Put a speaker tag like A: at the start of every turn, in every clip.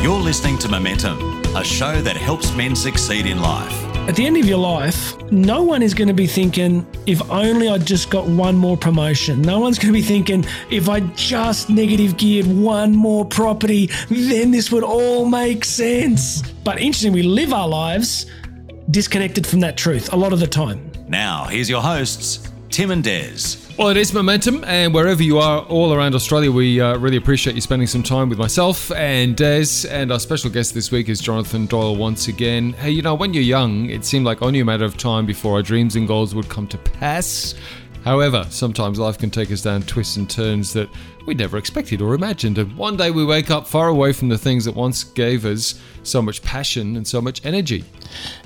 A: You're listening to Momentum, a show that helps men succeed in life.
B: At the end of your life, no one is going to be thinking, if only I just got one more promotion. No one's going to be thinking, if I just negative geared one more property, then this would all make sense. But interesting, we live our lives disconnected from that truth a lot of the time.
A: Now, here's your hosts, Tim and Des.
C: Well, it is momentum, and wherever you are all around Australia, we uh, really appreciate you spending some time with myself and Des. And our special guest this week is Jonathan Doyle once again. Hey, you know, when you're young, it seemed like only a matter of time before our dreams and goals would come to pass. However, sometimes life can take us down twists and turns that we never expected or imagined. And one day we wake up far away from the things that once gave us so much passion and so much energy.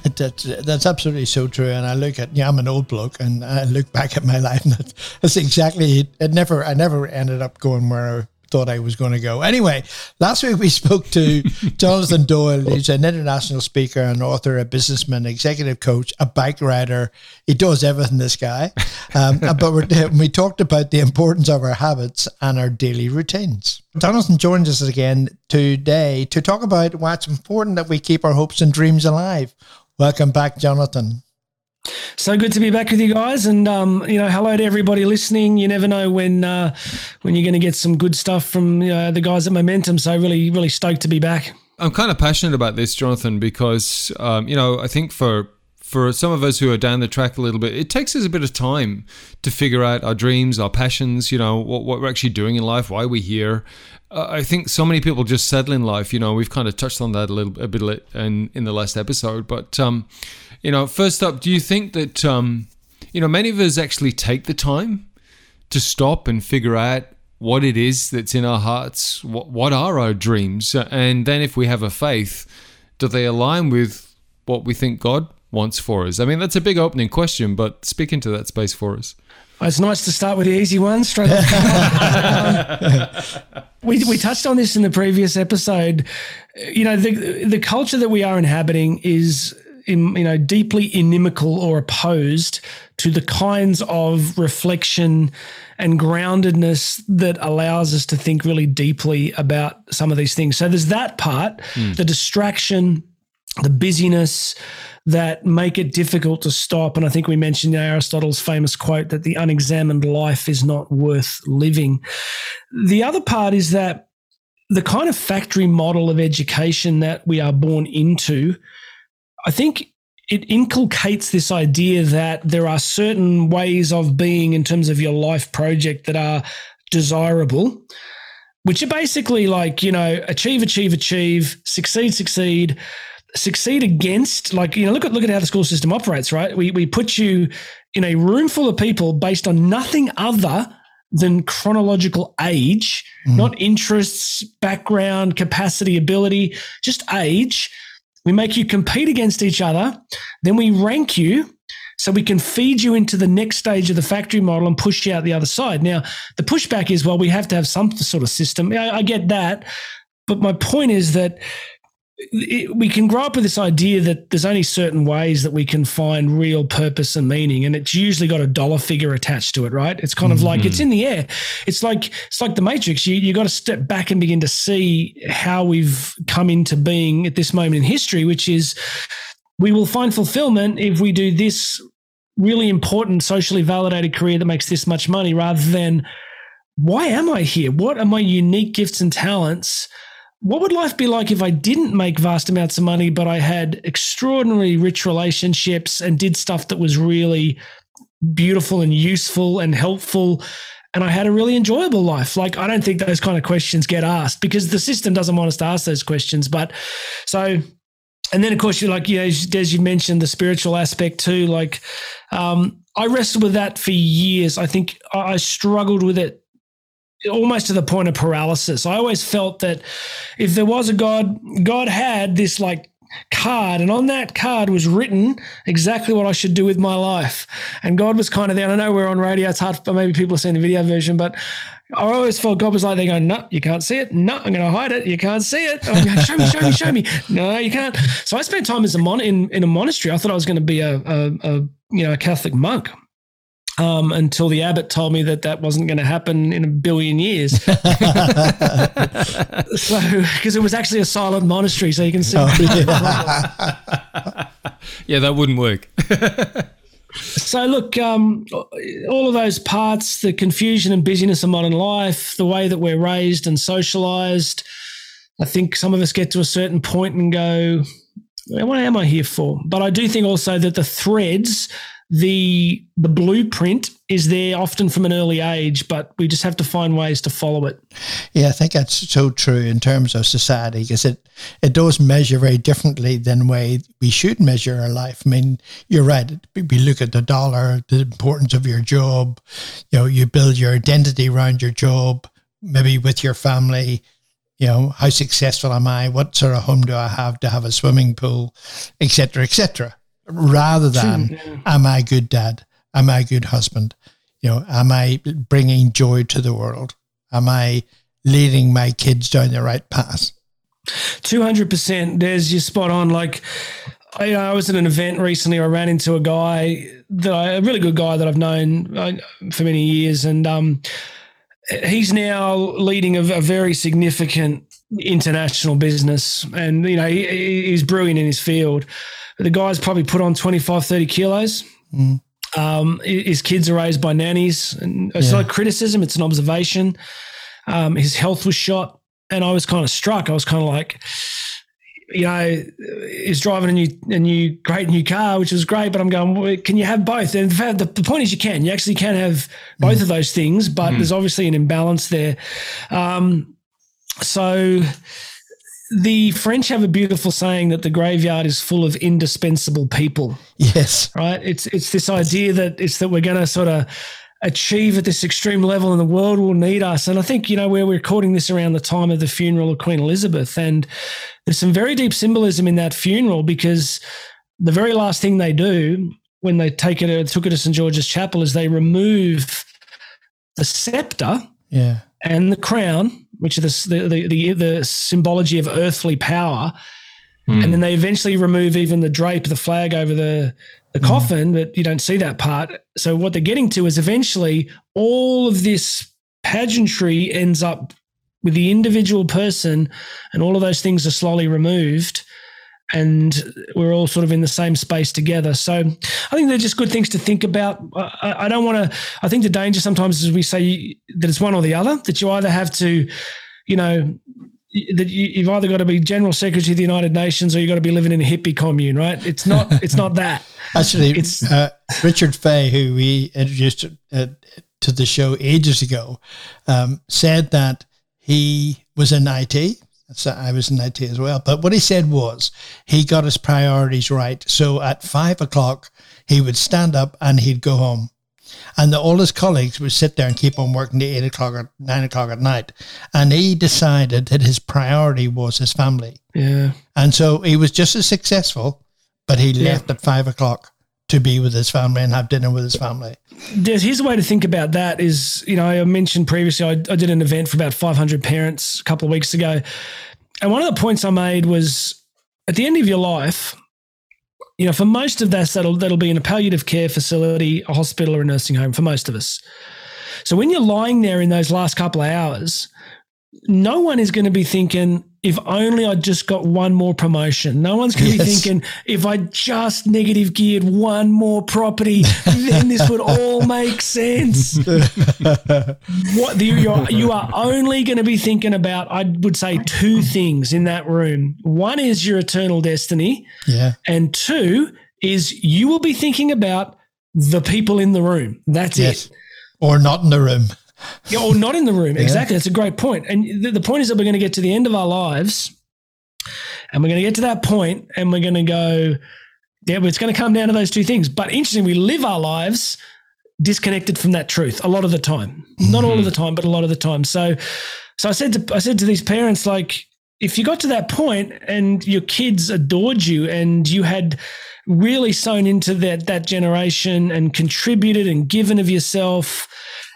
D: It, that's, that's absolutely so true. And I look at, yeah, I'm an old bloke and I look back at my life and that's exactly, it never, I never ended up going where thought I was going to go. Anyway, last week we spoke to Jonathan Doyle. He's an international speaker an author, a businessman, executive coach, a bike rider. He does everything, this guy. Um, but we talked about the importance of our habits and our daily routines. Jonathan joins us again today to talk about why it's important that we keep our hopes and dreams alive. Welcome back, Jonathan.
B: So good to be back with you guys, and um, you know, hello to everybody listening. You never know when uh, when you're going to get some good stuff from the guys at Momentum. So really, really stoked to be back.
C: I'm kind of passionate about this, Jonathan, because um, you know I think for for some of us who are down the track a little bit, it takes us a bit of time to figure out our dreams, our passions, you know, what, what we're actually doing in life, why we're here. Uh, I think so many people just settle in life. You know, we've kind of touched on that a little a bit in in the last episode, but um, you know, first up, do you think that um, you know many of us actually take the time to stop and figure out what it is that's in our hearts? What what are our dreams? And then, if we have a faith, do they align with what we think God wants for us? I mean, that's a big opening question, but speak into that space for us.
B: It's nice to start with the easy one straight off. we, we touched on this in the previous episode. You know, the the culture that we are inhabiting is in, you know deeply inimical or opposed to the kinds of reflection and groundedness that allows us to think really deeply about some of these things. So there's that part, mm. the distraction, the busyness that make it difficult to stop. And I think we mentioned Aristotle's famous quote that the unexamined life is not worth living. The other part is that the kind of factory model of education that we are born into I think it inculcates this idea that there are certain ways of being in terms of your life project that are desirable, which are basically like, you know, achieve, achieve, achieve, succeed, succeed, succeed against, like, you know, look at look at how the school system operates, right? We we put you in a room full of people based on nothing other than chronological age, mm. not interests, background, capacity, ability, just age we make you compete against each other. Then we rank you so we can feed you into the next stage of the factory model and push you out the other side. Now, the pushback is, well, we have to have some sort of system. I, I get that. But my point is that it, we can grow up with this idea that there's only certain ways that we can find real purpose and meaning, and it's usually got a dollar figure attached to it, right? It's kind of mm-hmm. like it's in the air. It's like it's like the Matrix. You you got to step back and begin to see how we've come into being at this moment in history, which is we will find fulfillment if we do this really important socially validated career that makes this much money, rather than why am I here? What are my unique gifts and talents? What would life be like if I didn't make vast amounts of money, but I had extraordinarily rich relationships and did stuff that was really beautiful and useful and helpful? And I had a really enjoyable life. Like, I don't think those kind of questions get asked because the system doesn't want us to ask those questions. But so, and then of course, you're like, you know, as you mentioned, the spiritual aspect too. Like, um, I wrestled with that for years. I think I struggled with it almost to the point of paralysis. I always felt that if there was a God, God had this like card, and on that card was written exactly what I should do with my life. And God was kind of there. I know we're on radio; it's hard, but maybe people are seeing the video version. But I always felt God was like they're going, "No, you can't see it. No, I'm going to hide it. You can't see it. Oh, show me, show me, show me. No, you can't." So I spent time as a mon in in a monastery. I thought I was going to be a, a, a you know a Catholic monk. Um, until the abbot told me that that wasn't going to happen in a billion years. so, because it was actually a silent monastery, so you can see. Oh,
C: yeah. yeah, that wouldn't work.
B: so, look, um, all of those parts, the confusion and busyness of modern life, the way that we're raised and socialized, I think some of us get to a certain point and go, what am I here for? But I do think also that the threads the the blueprint is there often from an early age, but we just have to find ways to follow it.
D: Yeah, I think that's so true in terms of society because it it does measure very differently than way we should measure our life. I mean, you're right. We look at the dollar, the importance of your job. You know, you build your identity around your job, maybe with your family. You know, how successful am I? What sort of home do I have to have a swimming pool, etc., etc rather than yeah. am I a good dad? Am I a good husband? You know, am I bringing joy to the world? Am I leading my kids down the right path?
B: 200%. There's your spot on. Like, I, I, was at an event recently. I ran into a guy that I, a really good guy that I've known uh, for many years, and um, he's now leading a, a, very significant international business, and you know he, he's brilliant in his field the guy's probably put on 25, 30 kilos. Mm. Um, his kids are raised by nannies. And it's yeah. not a criticism, it's an observation. Um, his health was shot. And I was kind of struck. I was kind of like, you know, he's driving a new, a new, great new car, which was great. But I'm going, well, can you have both? And the, the, point is, you can. You actually can have both mm. of those things, but mm. there's obviously an imbalance there. Um, so the French have a beautiful saying that the graveyard is full of indispensable people.
D: Yes.
B: Right? It's it's this idea that it's that we're going to sort of achieve at this extreme level and the world will need us. And I think, you know, we're recording this around the time of the funeral of Queen Elizabeth and there's some very deep symbolism in that funeral because the very last thing they do when they take it took it to St George's Chapel is they remove the scepter
D: yeah.
B: and the crown which is the, the, the, the symbology of earthly power. Mm. And then they eventually remove even the drape, the flag over the, the mm. coffin, but you don't see that part. So what they're getting to is eventually all of this pageantry ends up with the individual person, and all of those things are slowly removed and we're all sort of in the same space together. So I think they're just good things to think about. I, I don't want to. I think the danger sometimes is we say that it's one or the other. That you either have to, you know, that you, have either got to be general secretary of the United Nations or you've got to be living in a hippie commune, right? It's not. It's not that.
D: Actually, it's uh, Richard Fay, who we introduced uh, to the show ages ago, um, said that he was in IT so I was in IT as well. But what he said was he got his priorities right. So at five o'clock, he would stand up and he'd go home. And the, all his colleagues would sit there and keep on working to eight o'clock or nine o'clock at night. And he decided that his priority was his family.
B: Yeah.
D: And so he was just as successful, but he yeah. left at five o'clock to be with his family and have dinner with his family.
B: Here's a way to think about that is, you know, I mentioned previously, I, I did an event for about 500 parents a couple of weeks ago. And one of the points I made was at the end of your life, you know, for most of us, that'll, that'll be in a palliative care facility, a hospital, or a nursing home for most of us. So when you're lying there in those last couple of hours, no one is going to be thinking, if only I just got one more promotion. No one's going to yes. be thinking, if I just negative geared one more property, then this would all make sense. what the, you're, you are only going to be thinking about, I would say, two things in that room. One is your eternal destiny.
D: Yeah.
B: And two is you will be thinking about the people in the room. That's yes. it.
D: Or not in the room.
B: Yeah, or not in the room. Yeah. Exactly. That's a great point. And the, the point is that we're going to get to the end of our lives and we're going to get to that point and we're going to go, yeah, it's going to come down to those two things. But interesting, we live our lives disconnected from that truth a lot of the time. Mm-hmm. Not all of mm-hmm. the time, but a lot of the time. So, so I said to I said to these parents, like, if you got to that point and your kids adored you and you had really sown into that that generation and contributed and given of yourself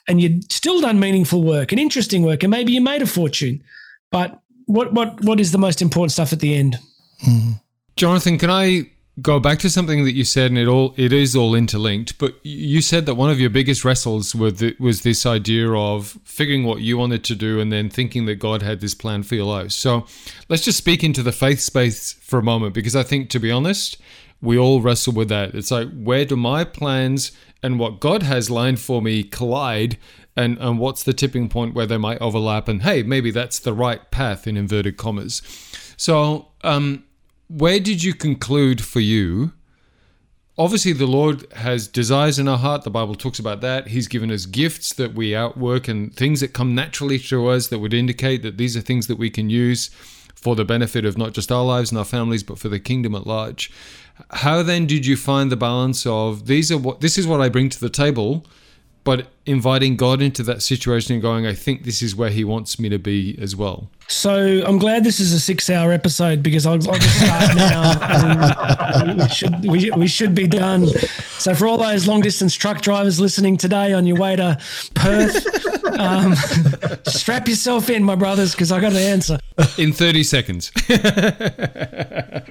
B: and you'd still done meaningful work and interesting work, and maybe you made a fortune. But what what what is the most important stuff at the end?
C: Mm-hmm. Jonathan, can I go back to something that you said, and it all it is all interlinked. But you said that one of your biggest wrestles with it was this idea of figuring what you wanted to do, and then thinking that God had this plan for your life. So let's just speak into the faith space for a moment, because I think, to be honest, we all wrestle with that. It's like where do my plans and what God has lined for me collide? And, and what's the tipping point where they might overlap? And hey, maybe that's the right path in inverted commas. So, um, where did you conclude for you? Obviously, the Lord has desires in our heart. The Bible talks about that. He's given us gifts that we outwork and things that come naturally to us that would indicate that these are things that we can use for the benefit of not just our lives and our families, but for the kingdom at large. How then did you find the balance of these are what this is what I bring to the table, but inviting God into that situation and going, I think this is where He wants me to be as well.
B: So I'm glad this is a six-hour episode because I'll, I'll just start now. Um, we, should, we, we should be done. So for all those long-distance truck drivers listening today on your way to Perth, um, strap yourself in, my brothers, because I got an answer
C: in 30 seconds.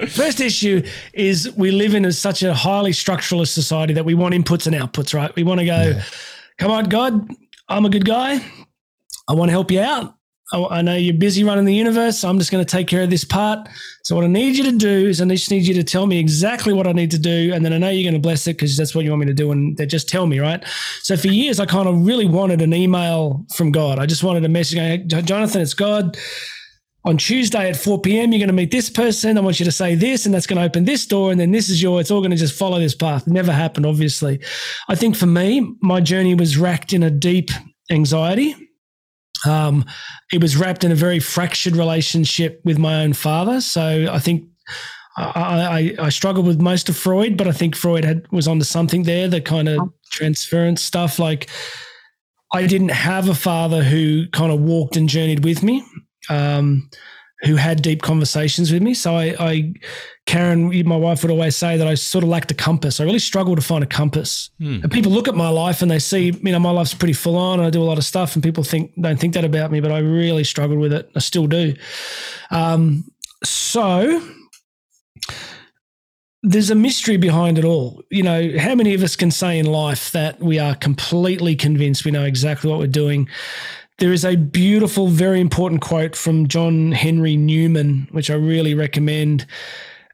B: First issue is we live in a, such a highly structuralist society that we want inputs and outputs, right? We want to go. Yeah come on, God, I'm a good guy. I want to help you out. Oh, I, know you're busy running the universe. So I'm just going to take care of this part. So what I need you to do is I just need you to tell me exactly what I need to do, and then I know you're going to bless it because that's what you want me to do. And they just tell me, right? So for years, I kind of really wanted an email from God. I just wanted a message going, Jonathan, it's God on Tuesday at 4 p.m., you're going to meet this person. I want you to say this, and that's going to open this door. And then this is your, it's all going to just follow this path. never happened, obviously. I think for me, my journey was racked in a deep anxiety. Um, it was wrapped in a very fractured relationship with my own father. So I think I, I, I, struggled with most of Freud, but I think Freud had was onto something there, the kind of transference stuff. Like I didn't have a father who kind of walked and journeyed with me um, who had deep conversations with me. So I, I, Karen, my wife would always say that I sort of lacked a compass. I really struggle to find a compass. Hmm. And people look at my life and they see, you know, my life's pretty full on. I do a lot of stuff, and people think don't think that about me, but I really struggled with it. I still do. Um, so there's a mystery behind it all. You know, how many of us can say in life that we are completely convinced we know exactly what we're doing? There is a beautiful, very important quote from John Henry Newman, which I really recommend.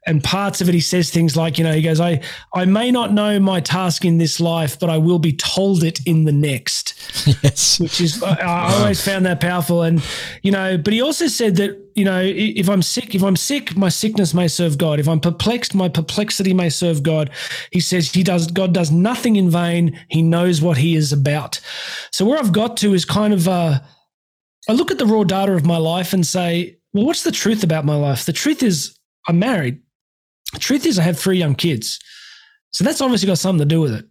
B: And parts of it, he says things like, you know, he goes, I, I may not know my task in this life, but I will be told it in the next. Yes. Which is, I, I always found that powerful. And, you know, but he also said that you know, if I'm sick, if I'm sick, my sickness may serve God. If I'm perplexed, my perplexity may serve God. He says he does God does nothing in vain. He knows what he is about. So where I've got to is kind of uh, I look at the raw data of my life and say, well, what's the truth about my life? The truth is I'm married. Truth is I have three young kids. So that's obviously got something to do with it.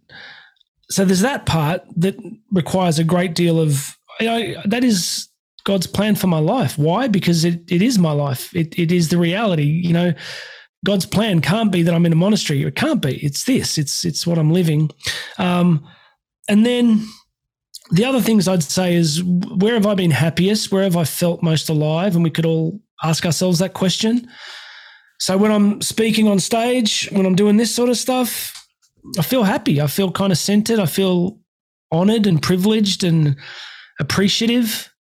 B: So there's that part that requires a great deal of you know, that is God's plan for my life. Why? Because it, it is my life. It, it is the reality. You know, God's plan can't be that I'm in a monastery. It can't be. It's this. It's it's what I'm living. Um, and then the other things I'd say is where have I been happiest? Where have I felt most alive? And we could all ask ourselves that question. So when I'm speaking on stage, when I'm doing this sort of stuff, I feel happy. I feel kind of centered. I feel honored and privileged and appreciative.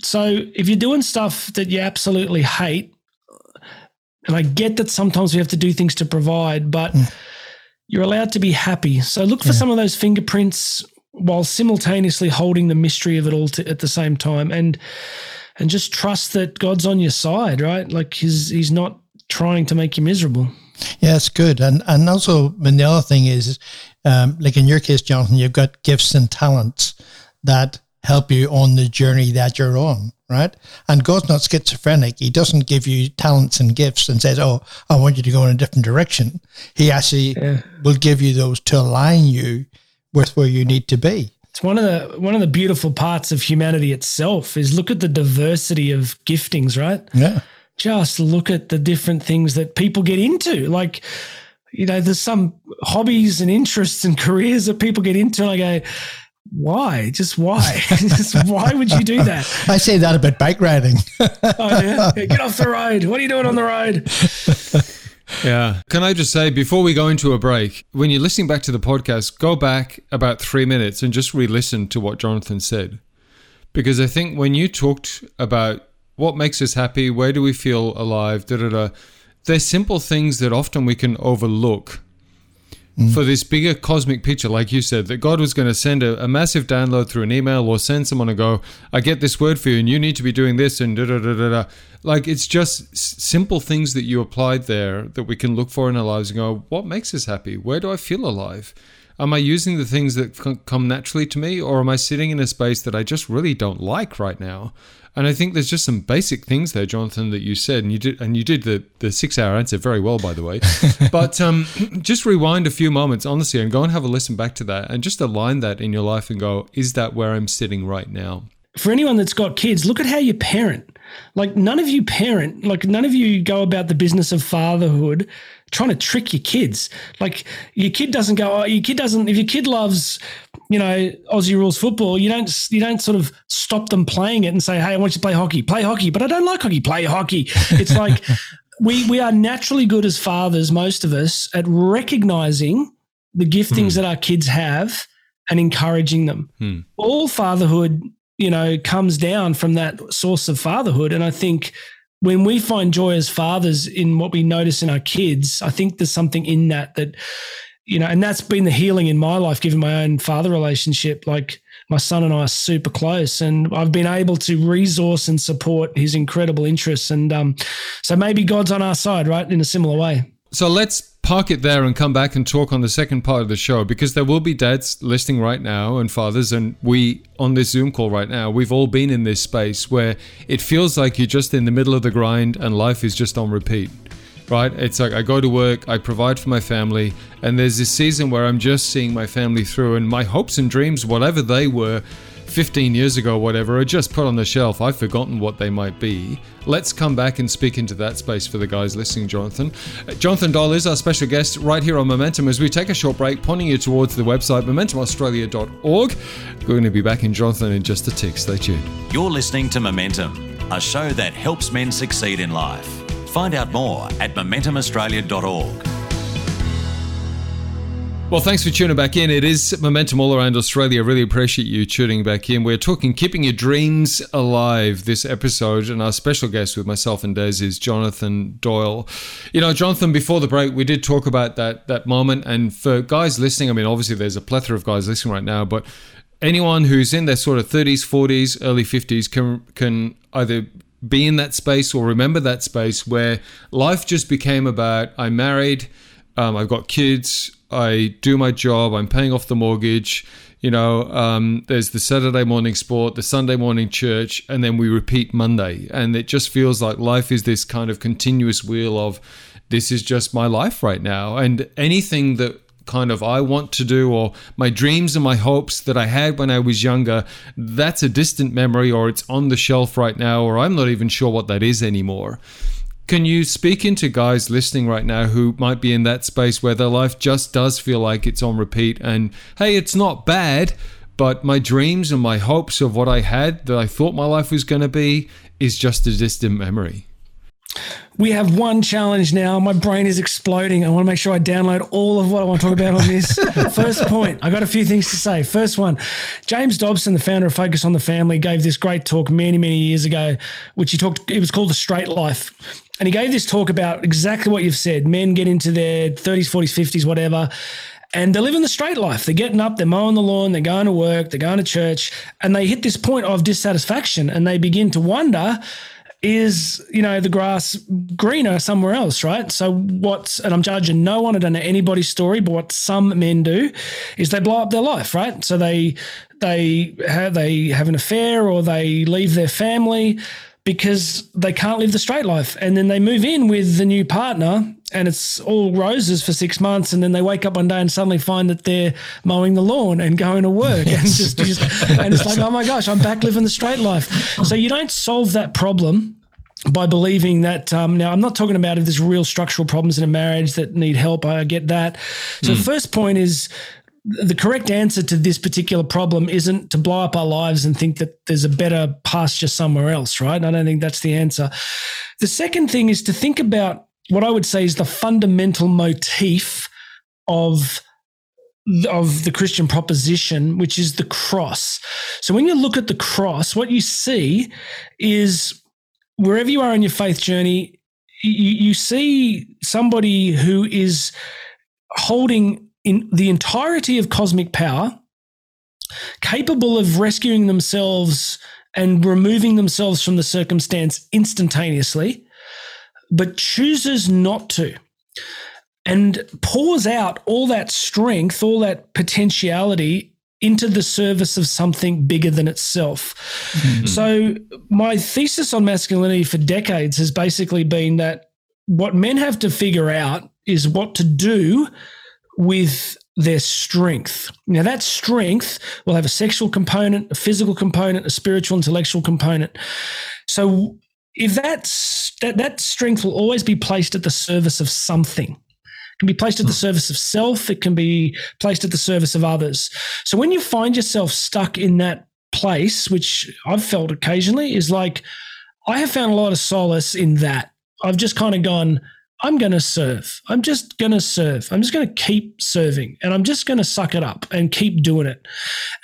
B: So if you're doing stuff that you absolutely hate, and I get that sometimes we have to do things to provide, but mm. you're allowed to be happy. So look for yeah. some of those fingerprints while simultaneously holding the mystery of it all to, at the same time, and and just trust that God's on your side, right? Like he's he's not trying to make you miserable.
D: Yeah, it's good, and and also, and the other thing is, um, like in your case, Jonathan, you've got gifts and talents that help you on the journey that you're on, right? And God's not schizophrenic. He doesn't give you talents and gifts and says, "Oh, I want you to go in a different direction." He actually yeah. will give you those to align you with where you need to be.
B: It's one of the one of the beautiful parts of humanity itself is look at the diversity of giftings, right?
D: Yeah.
B: Just look at the different things that people get into. Like, you know, there's some hobbies and interests and careers that people get into. And I go, why? Just why? Just why would you do that?
D: I say that about bike riding.
B: oh, yeah? Get off the road. What are you doing on the road?
C: Yeah. Can I just say, before we go into a break, when you're listening back to the podcast, go back about three minutes and just re listen to what Jonathan said. Because I think when you talked about what makes us happy, where do we feel alive, da da da, they're simple things that often we can overlook mm. for this bigger cosmic picture, like you said, that God was going to send a, a, massive download through an email or send someone to go, I get this word for you and you need to be doing this and da da da da da. Like it's just simple things that you applied there that we can look for in our lives and go, what makes us happy? Where do I feel alive? Am I using the things that come naturally to me, or am I sitting in a space that I just really don't like right now? And I think there's just some basic things there, Jonathan, that you said, and you did, and you did the, the six hour answer very well, by the way. but um, just rewind a few moments, honestly, and go and have a listen back to that, and just align that in your life and go, is that where I'm sitting right now?
B: For anyone that's got kids, look at how you parent. Like none of you parent, like none of you go about the business of fatherhood trying to trick your kids. Like your kid doesn't go. Oh, your kid doesn't. If your kid loves, you know, Aussie rules football, you don't you don't sort of stop them playing it and say, "Hey, I want you to play hockey. Play hockey." But I don't like hockey. Play hockey. It's like we we are naturally good as fathers, most of us, at recognizing the giftings hmm. that our kids have and encouraging them. Hmm. All fatherhood, you know, comes down from that source of fatherhood, and I think when we find joy as fathers in what we notice in our kids, I think there's something in that that, you know, and that's been the healing in my life, given my own father relationship. Like my son and I are super close, and I've been able to resource and support his incredible interests. And um, so maybe God's on our side, right, in a similar way.
C: So let's park it there and come back and talk on the second part of the show because there will be dads listening right now and fathers and we on this zoom call right now we've all been in this space where it feels like you're just in the middle of the grind and life is just on repeat right? It's like i go to work i provide for my family and there's this season where i'm just seeing my family through and my hopes and dreams whatever they were 15 years ago, whatever, are just put on the shelf. I've forgotten what they might be. Let's come back and speak into that space for the guys listening, Jonathan. Uh, Jonathan Doyle is our special guest right here on Momentum as we take a short break, pointing you towards the website momentumaustralia.org. We're going to be back in Jonathan in just a tick. Stay tuned.
A: You're listening to Momentum, a show that helps men succeed in life. Find out more at momentumaustralia.org.
C: Well, thanks for tuning back in. It is Momentum all around Australia. Really appreciate you tuning back in. We're talking keeping your dreams alive this episode, and our special guest with myself and Des is Jonathan Doyle. You know, Jonathan, before the break, we did talk about that that moment, and for guys listening, I mean, obviously there's a plethora of guys listening right now, but anyone who's in their sort of 30s, 40s, early 50s can can either be in that space or remember that space where life just became about I'm married, um, I've got kids I do my job, I'm paying off the mortgage. You know, um, there's the Saturday morning sport, the Sunday morning church, and then we repeat Monday. And it just feels like life is this kind of continuous wheel of this is just my life right now. And anything that kind of I want to do or my dreams and my hopes that I had when I was younger, that's a distant memory or it's on the shelf right now, or I'm not even sure what that is anymore. Can you speak into guys listening right now who might be in that space where their life just does feel like it's on repeat and hey, it's not bad, but my dreams and my hopes of what I had that I thought my life was going to be is just a distant memory?
B: We have one challenge now. My brain is exploding. I want to make sure I download all of what I want to talk about on this. First point, I got a few things to say. First one, James Dobson, the founder of Focus on the Family, gave this great talk many, many years ago, which he talked, it was called The Straight Life. And he gave this talk about exactly what you've said. Men get into their 30s, 40s, 50s, whatever, and they're living the straight life. They're getting up, they're mowing the lawn, they're going to work, they're going to church, and they hit this point of dissatisfaction and they begin to wonder is you know the grass greener somewhere else right so what's and i'm judging no one i don't know anybody's story but what some men do is they blow up their life right so they they have they have an affair or they leave their family because they can't live the straight life. And then they move in with the new partner and it's all roses for six months. And then they wake up one day and suddenly find that they're mowing the lawn and going to work. And, just, just, and it's like, oh my gosh, I'm back living the straight life. So you don't solve that problem by believing that um, now I'm not talking about if there's real structural problems in a marriage that need help. I get that. So mm. the first point is the correct answer to this particular problem isn't to blow up our lives and think that there's a better pasture somewhere else, right? I don't think that's the answer. The second thing is to think about what I would say is the fundamental motif of of the Christian proposition, which is the cross. So when you look at the cross, what you see is wherever you are in your faith journey, you, you see somebody who is holding in the entirety of cosmic power, capable of rescuing themselves and removing themselves from the circumstance instantaneously, but chooses not to and pours out all that strength, all that potentiality into the service of something bigger than itself. Mm-hmm. So, my thesis on masculinity for decades has basically been that what men have to figure out is what to do with their strength. Now, that strength will have a sexual component, a physical component, a spiritual, intellectual component. So, if that's that, that strength will always be placed at the service of something. It can be placed at the hmm. service of self. It can be placed at the service of others. So when you find yourself stuck in that place, which I've felt occasionally, is like I have found a lot of solace in that. I've just kind of gone, I'm going to serve. I'm just going to serve. I'm just going to keep serving and I'm just going to suck it up and keep doing it.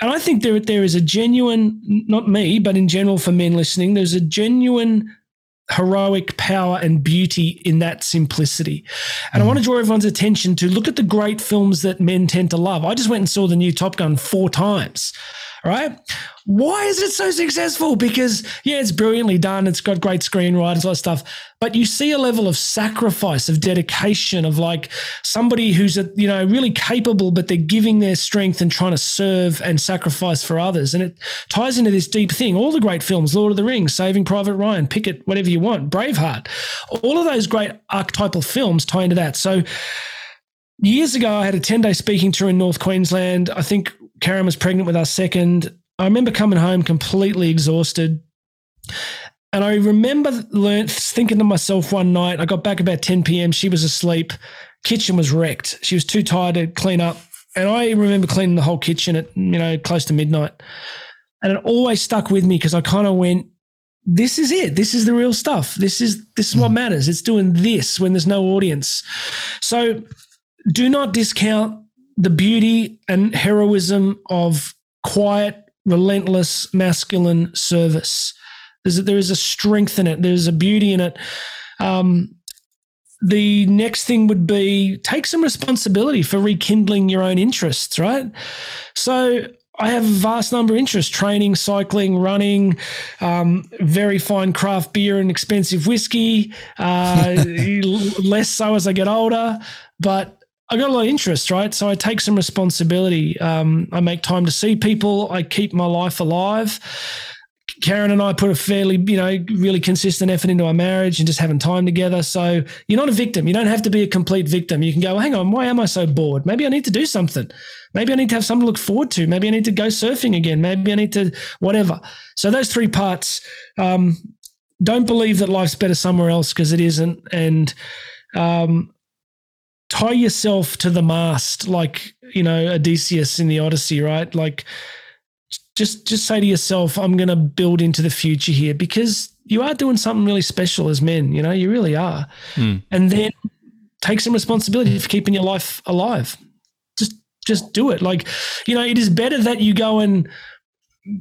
B: And I think there, there is a genuine, not me, but in general for men listening, there's a genuine heroic power and beauty in that simplicity. And mm. I want to draw everyone's attention to look at the great films that men tend to love. I just went and saw the new Top Gun four times right? Why is it so successful? Because yeah, it's brilliantly done. It's got great screenwriters, that stuff. But you see a level of sacrifice, of dedication, of like somebody who's a, you know really capable, but they're giving their strength and trying to serve and sacrifice for others. And it ties into this deep thing. All the great films, Lord of the Rings, Saving Private Ryan, pick it, whatever you want, Braveheart, all of those great archetypal films tie into that. So years ago, I had a 10 day speaking tour in North Queensland. I think Karen was pregnant with our second. I remember coming home completely exhausted. And I remember learnt, thinking to myself one night, I got back about 10 p.m. She was asleep. Kitchen was wrecked. She was too tired to clean up. And I remember cleaning the whole kitchen at, you know, close to midnight. And it always stuck with me because I kind of went, this is it. This is the real stuff. This is this is what hmm. matters. It's doing this when there's no audience. So do not discount the beauty and heroism of quiet, relentless, masculine service. There's a, there is a strength in it. There's a beauty in it. Um, the next thing would be take some responsibility for rekindling your own interests, right? So I have a vast number of interests training, cycling, running, um, very fine craft beer and expensive whiskey, uh, less so as I get older. But I got a lot of interest, right? So I take some responsibility. Um, I make time to see people. I keep my life alive. Karen and I put a fairly, you know, really consistent effort into our marriage and just having time together. So you're not a victim. You don't have to be a complete victim. You can go, hang on, why am I so bored? Maybe I need to do something. Maybe I need to have something to look forward to. Maybe I need to go surfing again. Maybe I need to whatever. So those three parts. Um, don't believe that life's better somewhere else because it isn't. And um, tie yourself to the mast like you know odysseus in the odyssey right? Like just just say to yourself i'm going to build into the future here because you are doing something really special as men you know? You really are. Mm. and then take some responsibility for keeping your life alive. Just just do it. Like you know it is better that you go and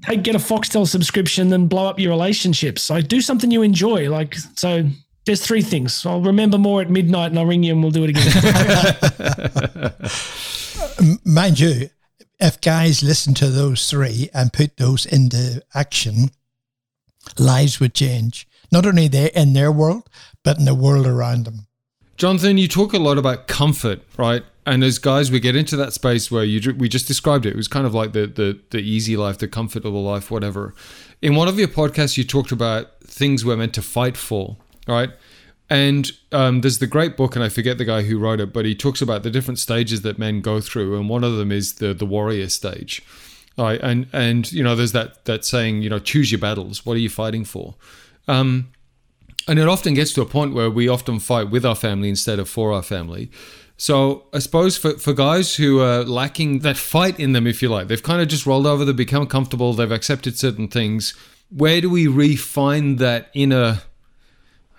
B: take, get a foxtel subscription than blow up your relationships. Like do something you enjoy. Like so there's three things. I'll remember more at midnight and I'll ring you and we'll do it
D: again. Mind you, if guys listen to those three and put those into action, lives would change. Not only they in their world, but in the world around them.
C: Jonathan, you talk a lot about comfort, right? And as guys, we get into that space where you we just described it. It was kind of like the the the easy life, the comfortable life, whatever. In one of your podcasts, you talked about things we're meant to fight for, right? And um, there's the great book, and I forget the guy who wrote it, but he talks about the different stages that men go through, and one of them is the the warrior stage. Right, and and you know, there's that that saying, you know, choose your battles. What are you fighting for? Um, and it often gets to a point where we often fight with our family instead of for our family. So I suppose for, for guys who are lacking that fight in them, if you like, they've kind of just rolled over, they've become comfortable, they've accepted certain things. Where do we refine that inner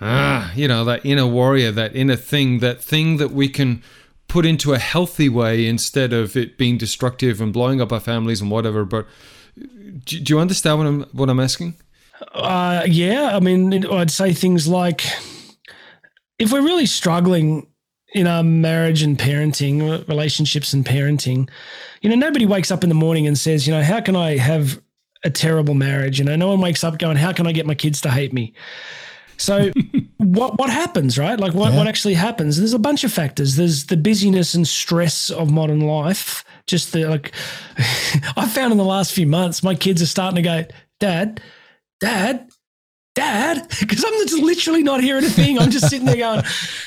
C: ah, you know, that inner warrior, that inner thing, that thing that we can put into a healthy way instead of it being destructive and blowing up our families and whatever. But do, do you understand what I'm what I'm asking?
B: Uh, yeah, I mean, I'd say things like if we're really struggling in our marriage and parenting, relationships and parenting, you know, nobody wakes up in the morning and says, you know, how can I have a terrible marriage? You know, no one wakes up going, how can I get my kids to hate me? So what what happens, right? Like what, yeah. what actually happens? There's a bunch of factors. There's the busyness and stress of modern life. Just the like I found in the last few months, my kids are starting to go, Dad, Dad, Dad, because I'm just literally not hearing a thing. I'm just sitting there going,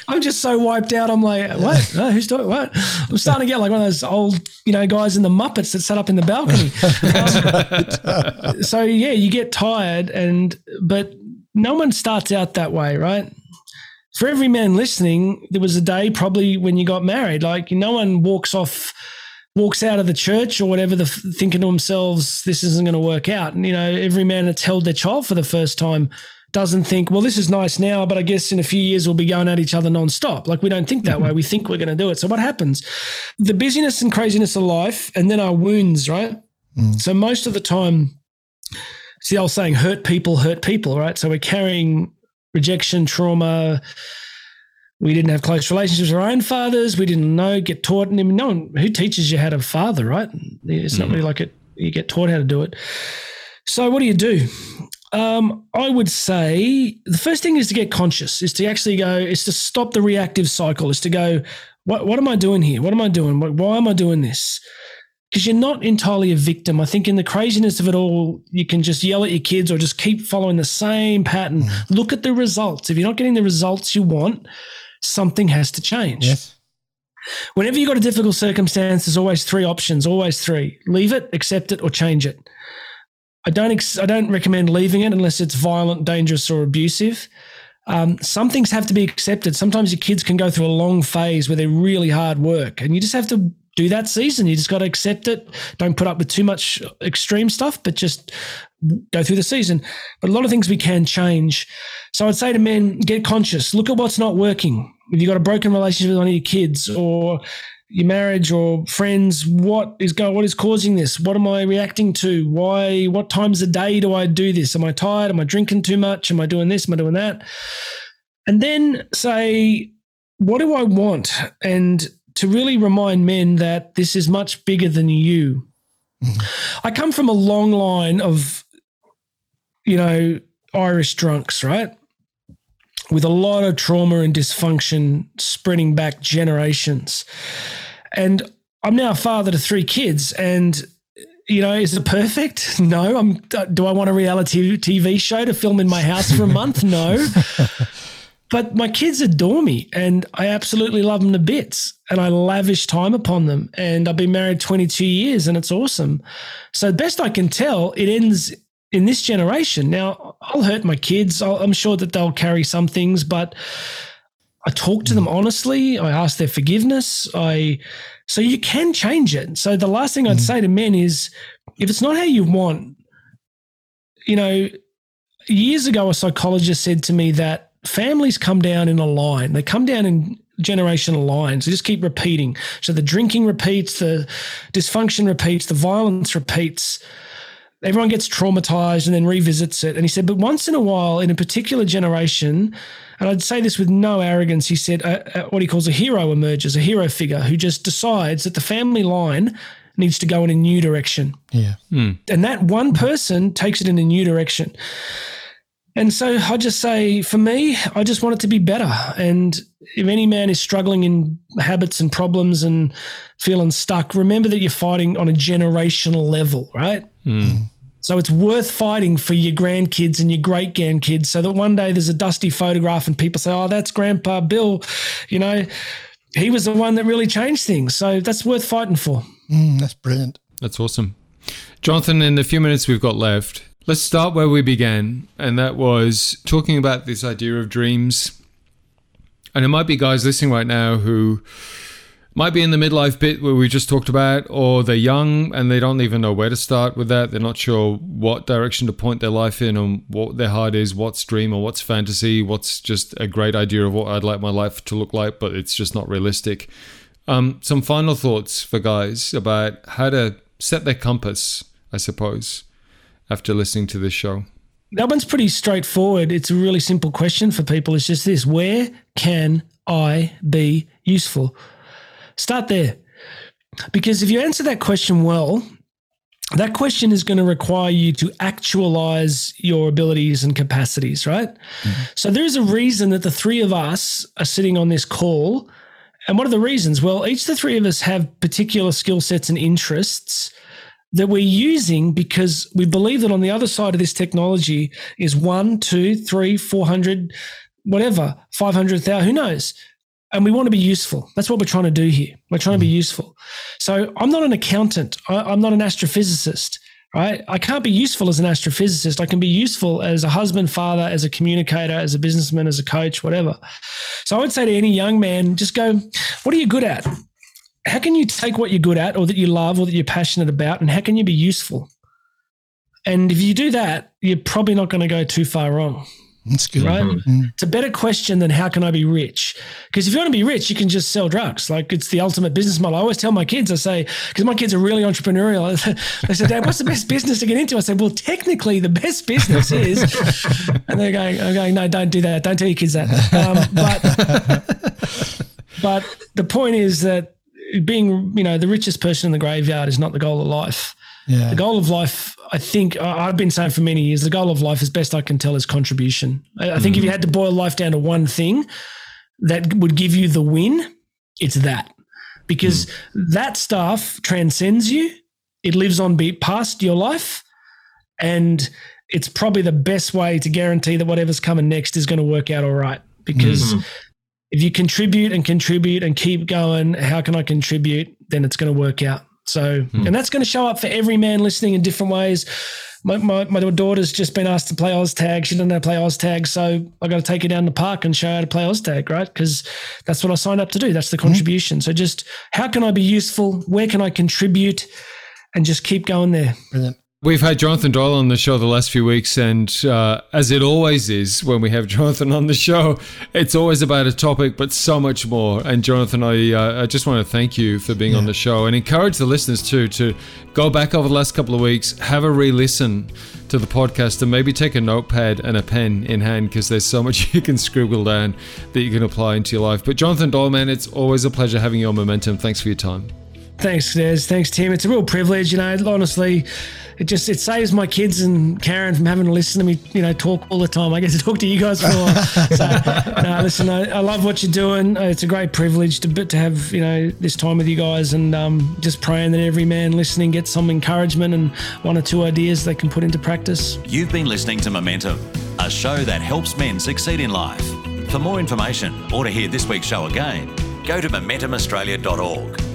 B: I'm just so wiped out. I'm like, what? Who's doing what? I'm starting to get like one of those old, you know, guys in the Muppets that sat up in the balcony. Um, so yeah, you get tired, and but no one starts out that way, right? For every man listening, there was a day probably when you got married. Like no one walks off walks out of the church or whatever, the, thinking to themselves, this isn't going to work out. And, you know, every man that's held their child for the first time doesn't think, well, this is nice now, but I guess in a few years we'll be going at each other nonstop. Like we don't think that way. We think we're going to do it. So what happens? The busyness and craziness of life and then our wounds, right? Mm. So most of the time, see, I was saying hurt people hurt people, right? So we're carrying rejection, trauma, we didn't have close relationships with our own fathers. We didn't know, get taught. I mean, no one who teaches you how to father, right? It's not mm. really like it. You get taught how to do it. So, what do you do? Um, I would say the first thing is to get conscious, is to actually go, is to stop the reactive cycle, is to go, what, what am I doing here? What am I doing? Why am I doing this? Because you're not entirely a victim. I think in the craziness of it all, you can just yell at your kids or just keep following the same pattern. Mm. Look at the results. If you're not getting the results you want, something has to change.
D: Yes.
B: Whenever you've got a difficult circumstance, there's always three options, always three. Leave it, accept it, or change it. I don't ex- I don't recommend leaving it unless it's violent, dangerous, or abusive. Um, some things have to be accepted. Sometimes your kids can go through a long phase where they're really hard work, and you just have to do that season. You just got to accept it. Don't put up with too much extreme stuff, but just go through the season. But a lot of things we can change. So I'd say to men, get conscious. Look at what's not working. If you've got a broken relationship with one of your kids or your marriage or friends, what is going? What is causing this? What am I reacting to? Why? What times a day do I do this? Am I tired? Am I drinking too much? Am I doing this? Am I doing that? And then say, what do I want? And to really remind men that this is much bigger than you. Mm-hmm. I come from a long line of, you know, Irish drunks, right? With a lot of trauma and dysfunction spreading back generations. And I'm now a father to three kids. And, you know, is it perfect? No. I'm, do I want a reality TV show to film in my house for a month? No. But my kids adore me and I absolutely love them to bits and I lavish time upon them. And I've been married 22 years and it's awesome. So, best I can tell, it ends in this generation. Now, I'll hurt my kids. i am sure that they'll carry some things, but I talk to them honestly. I ask their forgiveness. I so you can change it. So the last thing I'd mm. say to men is if it's not how you want, you know, years ago a psychologist said to me that families come down in a line. They come down in generational lines. They just keep repeating. So the drinking repeats, the dysfunction repeats, the violence repeats. Everyone gets traumatized and then revisits it. And he said, but once in a while, in a particular generation, and I'd say this with no arrogance, he said, uh, uh, what he calls a hero emerges, a hero figure who just decides that the family line needs to go in a new direction.
D: Yeah.
C: Mm.
B: And that one person takes it in a new direction. And so I just say, for me, I just want it to be better. And if any man is struggling in habits and problems and feeling stuck, remember that you're fighting on a generational level, right?
C: Mm.
B: So it's worth fighting for your grandkids and your great grandkids so that one day there's a dusty photograph and people say, oh, that's Grandpa Bill. You know, he was the one that really changed things. So that's worth fighting for.
D: Mm, that's brilliant.
C: That's awesome. Jonathan, in the few minutes we've got left, Let's start where we began, and that was talking about this idea of dreams. And it might be guys listening right now who might be in the midlife bit where we just talked about, or they're young and they don't even know where to start with that. They're not sure what direction to point their life in and what their heart is, what's dream or what's fantasy, what's just a great idea of what I'd like my life to look like, but it's just not realistic. Um, some final thoughts for guys about how to set their compass, I suppose, after listening to this show.
B: That one's pretty straightforward. It's a really simple question for people. It's just this where can I be useful? Start there. Because if you answer that question well, that question is going to require you to actualize your abilities and capacities, right? Mm-hmm. So there's a reason that the three of us are sitting on this call. And what are the reasons? Well, each of the three of us have particular skill sets and interests that we're using because we believe that on the other side of this technology is one, two, three, four hundred, whatever, 500,000, who knows? and we want to be useful. That's what we're trying to do here. We're trying to be mm. useful. So I'm not an accountant. I, am not an astrophysicist, right? I can't be useful as an astrophysicist. I can be useful as a husband, father, as a communicator, as a businessman, as a coach, whatever. So I would say to any young man, just go, what are you good at? How can you take what you're good at or that you love or that you're passionate about and how can you be useful? And if you do that, you're probably not going to go too far wrong.
D: That's good.
B: Right? Mm-hmm. It's a better question than how can I be rich? Because if you want to be rich, you can just sell drugs. Like it's the ultimate business model. I always tell my kids, I say, because my kids are really entrepreneurial. they say, Dad, what's the best business to get into? I say, well, technically the best business is, and they're going, I'm going, no, don't do that. Don't tell your kids that. Um, but, but the point is that being, you know, the richest person in the graveyard is not the goal of life. Yeah. The goal of life, I think, I've been saying for many years, the goal of life, as best I can tell, is contribution. I, think mm if you had to boil life down to one thing that would give you the win, it's that. Because mm. that stuff transcends you, it lives on beat past your life, and it's probably the best way to guarantee that whatever's coming next is going to work out all right. Because mm if you contribute and contribute and keep going, how can I contribute? Then it's going to work out. So, hmm. and that's going to show up for every man listening in different ways. My, my, my, daughter's just been asked to play OzTag. She doesn't know how to play OzTag. So I got to take her down the park and show her how to play OzTag, right? Because that's what I signed up to do. That's the hmm. contribution. So just how can I be useful? Where can I contribute? And just keep going there.
D: Brilliant.
C: We've had Jonathan Doyle on the show the last few weeks, and uh, as it always is when we have Jonathan on the show, it's always about a topic, but so much more. And Jonathan, I, uh, I just want to thank you for being yeah. on the show and encourage the listeners too to go back over the last couple of weeks, have a re listen to the podcast, and maybe take a notepad and a pen in hand because there's so much you can scribble down that you can apply into your life. But Jonathan Doyle, man, it's always a pleasure having you on Momentum. Thanks for your time.
B: Thanks, Des. Thanks, Tim. It's a real privilege. You know, honestly, it just it saves my kids and Karen from having to listen to me, you know, talk all the time. I get to talk to you guys for so, no, listen, I, I, love what you're doing. It's a great privilege to to have you know this time with you guys, and um, just praying that every man listening gets some encouragement and one or two ideas they can put into practice.
A: You've been listening to Momentum, a show that helps men succeed in life. For more information or to hear this week's show again, go to momentumaustralia.org.